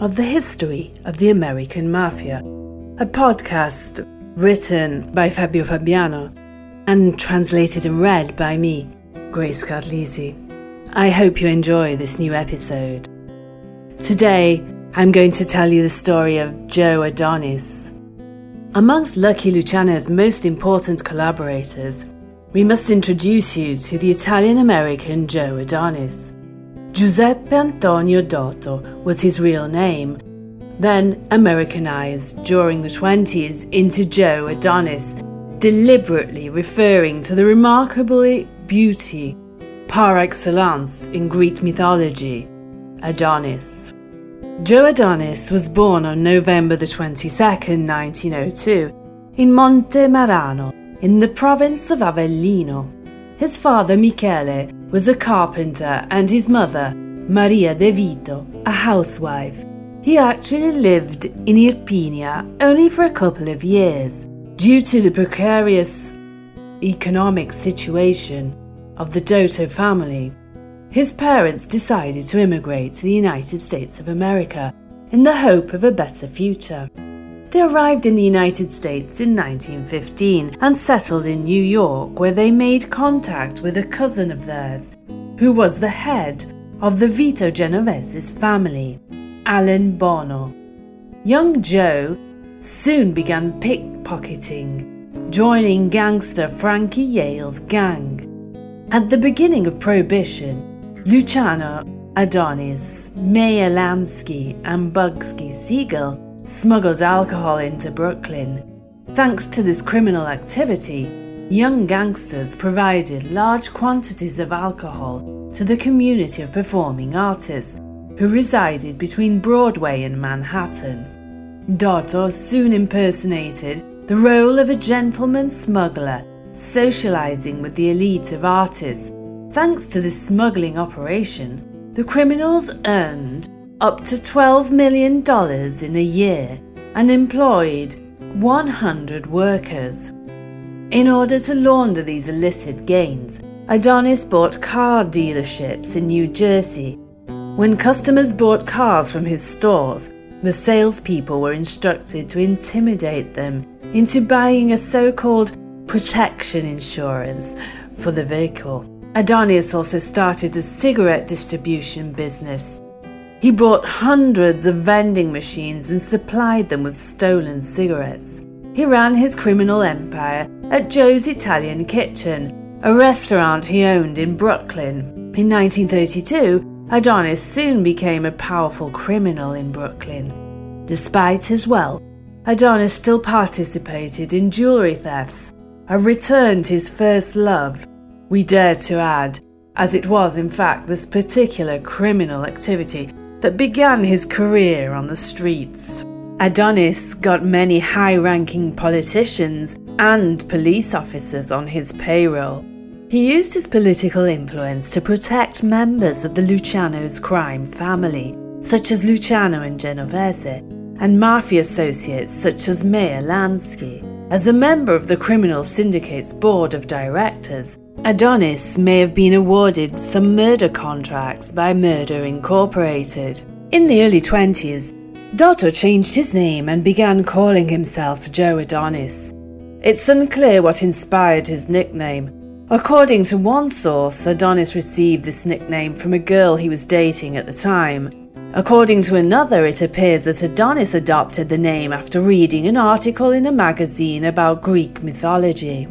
of The History of the American Mafia, a podcast written by Fabio Fabiano and translated and read by me, Grace Carlisi. I hope you enjoy this new episode. Today, I'm going to tell you the story of Joe Adonis. Amongst Lucky Luciano's most important collaborators, we must introduce you to the Italian American Joe Adonis. Giuseppe Antonio Doto was his real name, then Americanized during the 20s into Joe Adonis, deliberately referring to the remarkable beauty par excellence in Greek mythology, Adonis. Joe Adonis was born on November the 22nd, 1902, in Monte Marano, in the province of Avellino. His father, Michele, was a carpenter and his mother, Maria De Vito, a housewife. He actually lived in Irpinia only for a couple of years due to the precarious economic situation of the Doto family. His parents decided to immigrate to the United States of America in the hope of a better future. They arrived in the United States in 1915 and settled in New York, where they made contact with a cousin of theirs, who was the head of the Vito Genovese's family, Alan Bono. Young Joe soon began pickpocketing, joining gangster Frankie Yale's gang. At the beginning of Prohibition, Luciano Adonis, Meyer Lansky, and Bugsy Siegel smuggled alcohol into Brooklyn. Thanks to this criminal activity, young gangsters provided large quantities of alcohol to the community of performing artists who resided between Broadway and Manhattan. Doto soon impersonated the role of a gentleman smuggler, socializing with the elite of artists. Thanks to this smuggling operation, the criminals earned up to $12 million in a year and employed 100 workers. In order to launder these illicit gains, Adonis bought car dealerships in New Jersey. When customers bought cars from his stores, the salespeople were instructed to intimidate them into buying a so called protection insurance for the vehicle. Adonis also started a cigarette distribution business. He bought hundreds of vending machines and supplied them with stolen cigarettes. He ran his criminal empire at Joe's Italian Kitchen, a restaurant he owned in Brooklyn. In 1932, Adonis soon became a powerful criminal in Brooklyn. Despite his wealth, Adonis still participated in jewelry thefts and returned his first love, we dare to add, as it was in fact this particular criminal activity that began his career on the streets. Adonis got many high ranking politicians and police officers on his payroll. He used his political influence to protect members of the Luciano's crime family, such as Luciano and Genovese, and mafia associates such as Meyer Lansky. As a member of the criminal syndicate's board of directors, Adonis may have been awarded some murder contracts by Murder Incorporated. In the early 20s, Doto changed his name and began calling himself Joe Adonis. It's unclear what inspired his nickname, According to one source, Adonis received this nickname from a girl he was dating at the time. According to another, it appears that Adonis adopted the name after reading an article in a magazine about Greek mythology.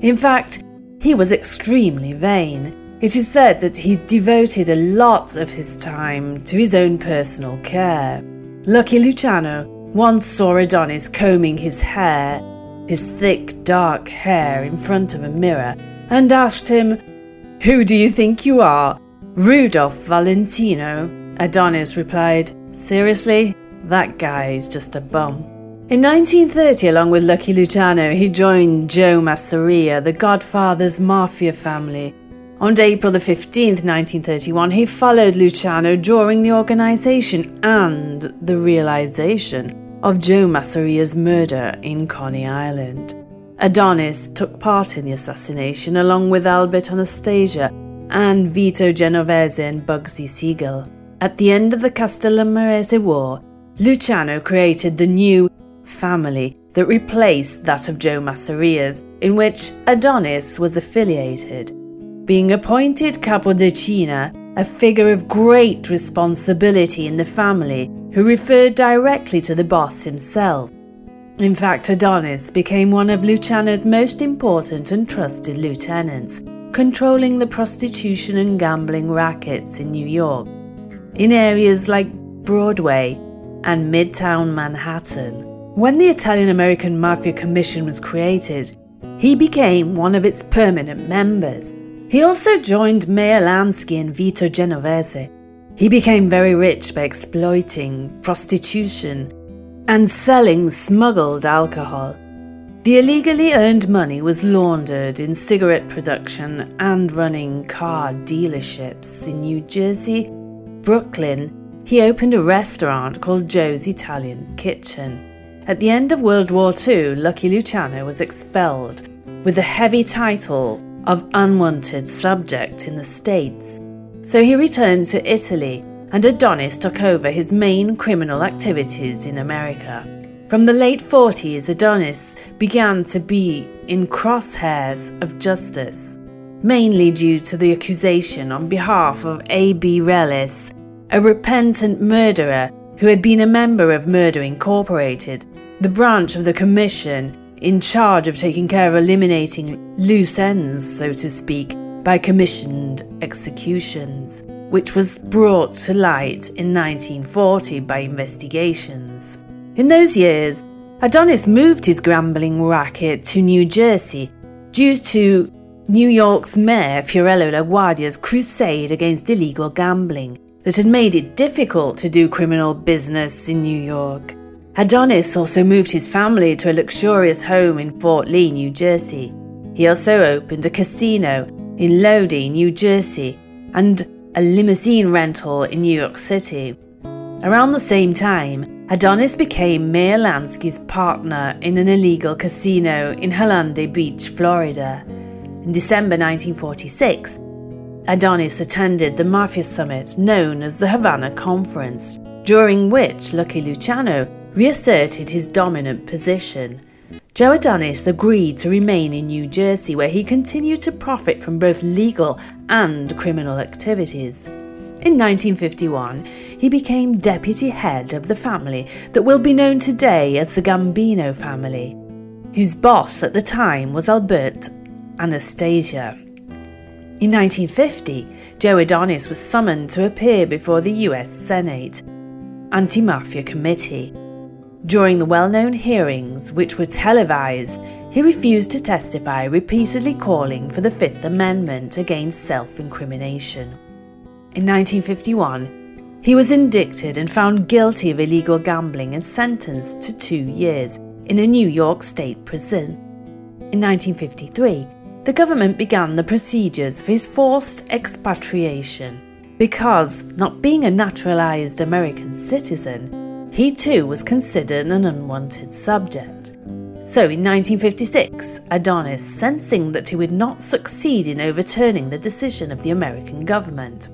In fact, he was extremely vain. It is said that he devoted a lot of his time to his own personal care. Lucky Luciano once saw Adonis combing his hair, his thick dark hair, in front of a mirror and asked him, Who do you think you are? Rudolph Valentino. Adonis replied, Seriously? That guy is just a bum. In 1930, along with Lucky Luciano, he joined Joe Masseria, the Godfather's mafia family, on April 15, 1931, he followed Luciano during the organisation and the realisation of Joe Masseria's murder in Coney Island. Adonis took part in the assassination along with Albert Anastasia and Vito Genovese and Bugsy Siegel. At the end of the Castellammare War, Luciano created the new family that replaced that of Joe Masseria's, in which Adonis was affiliated being appointed Capodecina, a figure of great responsibility in the family who referred directly to the boss himself. In fact, Adonis became one of Luciano's most important and trusted lieutenants, controlling the prostitution and gambling rackets in New York, in areas like Broadway and Midtown Manhattan. When the Italian American Mafia Commission was created, he became one of its permanent members he also joined Meyer Lansky and Vito Genovese. He became very rich by exploiting prostitution and selling smuggled alcohol. The illegally earned money was laundered in cigarette production and running car dealerships in New Jersey, Brooklyn. He opened a restaurant called Joe's Italian Kitchen. At the end of World War II, Lucky Luciano was expelled with the heavy title of unwanted subject in the States. So he returned to Italy and Adonis took over his main criminal activities in America. From the late 40s, Adonis began to be in crosshairs of justice, mainly due to the accusation on behalf of Abe Reles, a repentant murderer who had been a member of Murder Incorporated, the branch of the Commission in charge of taking care of eliminating loose ends, so to speak, by commissioned executions, which was brought to light in 1940 by investigations. In those years, Adonis moved his gambling racket to New Jersey due to New York's Mayor Fiorello LaGuardia's crusade against illegal gambling that had made it difficult to do criminal business in New York. Adonis also moved his family to a luxurious home in Fort Lee, New Jersey. He also opened a casino in Lodi, New Jersey, and a limousine rental in New York City. Around the same time, Adonis became Meyer Lansky's partner in an illegal casino in Hallandale Beach, Florida. In December 1946, Adonis attended the Mafia Summit known as the Havana Conference, during which Lucky Luciano reasserted his dominant position. Joe Adonis agreed to remain in New Jersey, where he continued to profit from both legal and criminal activities. In 1951, he became deputy head of the family that will be known today as the Gambino family, whose boss at the time was Albert Anastasia. In 1950, Joe Adonis was summoned to appear before the US Senate Anti Mafia Committee. During the well known hearings, which were televised, he refused to testify, repeatedly calling for the Fifth Amendment against self incrimination. In 1951, he was indicted and found guilty of illegal gambling and sentenced to two years in a New York state prison. In 1953, the government began the procedures for his forced expatriation because, not being a naturalized American citizen, he too was considered an unwanted subject. So in 1956, Adonis, sensing that he would not succeed in overturning the decision of the American government,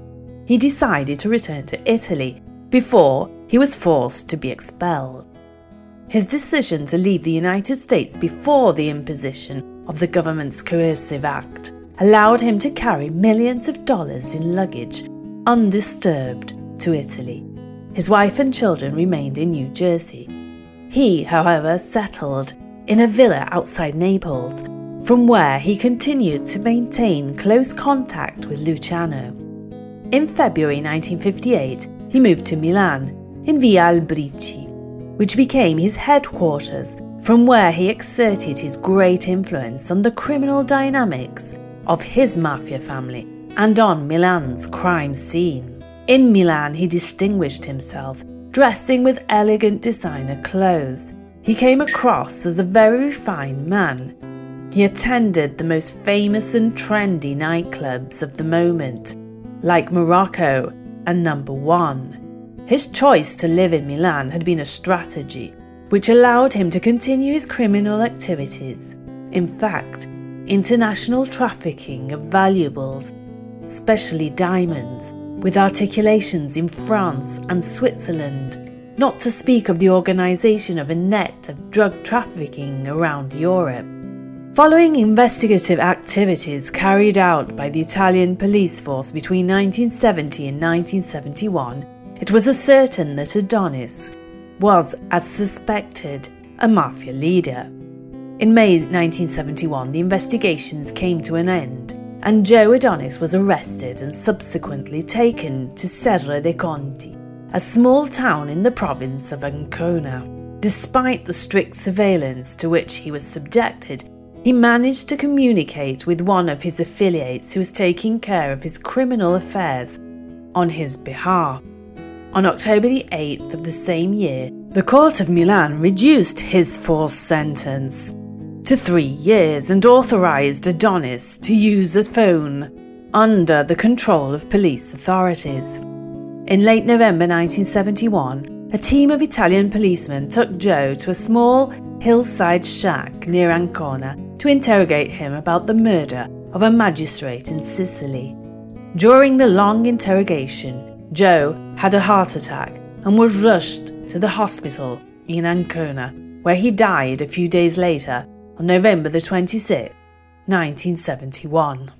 he decided to return to Italy before he was forced to be expelled. His decision to leave the United States before the imposition of the government's coercive act allowed him to carry millions of dollars in luggage undisturbed to Italy. His wife and children remained in New Jersey. He, however, settled in a villa outside Naples, from where he continued to maintain close contact with Luciano. In February 1958, he moved to Milan, in Via Albrizzi, which became his headquarters, from where he exerted his great influence on the criminal dynamics of his mafia family and on Milan's crime scene. In Milan, he distinguished himself, dressing with elegant designer clothes. He came across as a very refined man. He attended the most famous and trendy nightclubs of the moment, like Morocco and Number One. His choice to live in Milan had been a strategy which allowed him to continue his criminal activities. In fact, international trafficking of valuables especially diamonds, with articulations in France and Switzerland, not to speak of the organisation of a net of drug trafficking around Europe. Following investigative activities carried out by the Italian police force between 1970 and 1971, it was ascertained that Adonis was, as suspected, a mafia leader. In May 1971, the investigations came to an end and Joe Adonis was arrested and subsequently taken to Serra dei Conti, a small town in the province of Ancona. Despite the strict surveillance to which he was subjected, he managed to communicate with one of his affiliates who was taking care of his criminal affairs on his behalf. On October the 8th of the same year, the Court of Milan reduced his forced sentence to three years and authorized Adonis to use a phone under the control of police authorities. In late November 1971, a team of Italian policemen took Joe to a small hillside shack near Ancona to interrogate him about the murder of a magistrate in Sicily. During the long interrogation, Joe had a heart attack and was rushed to the hospital in Ancona, where he died a few days later on November the 26th, 1971.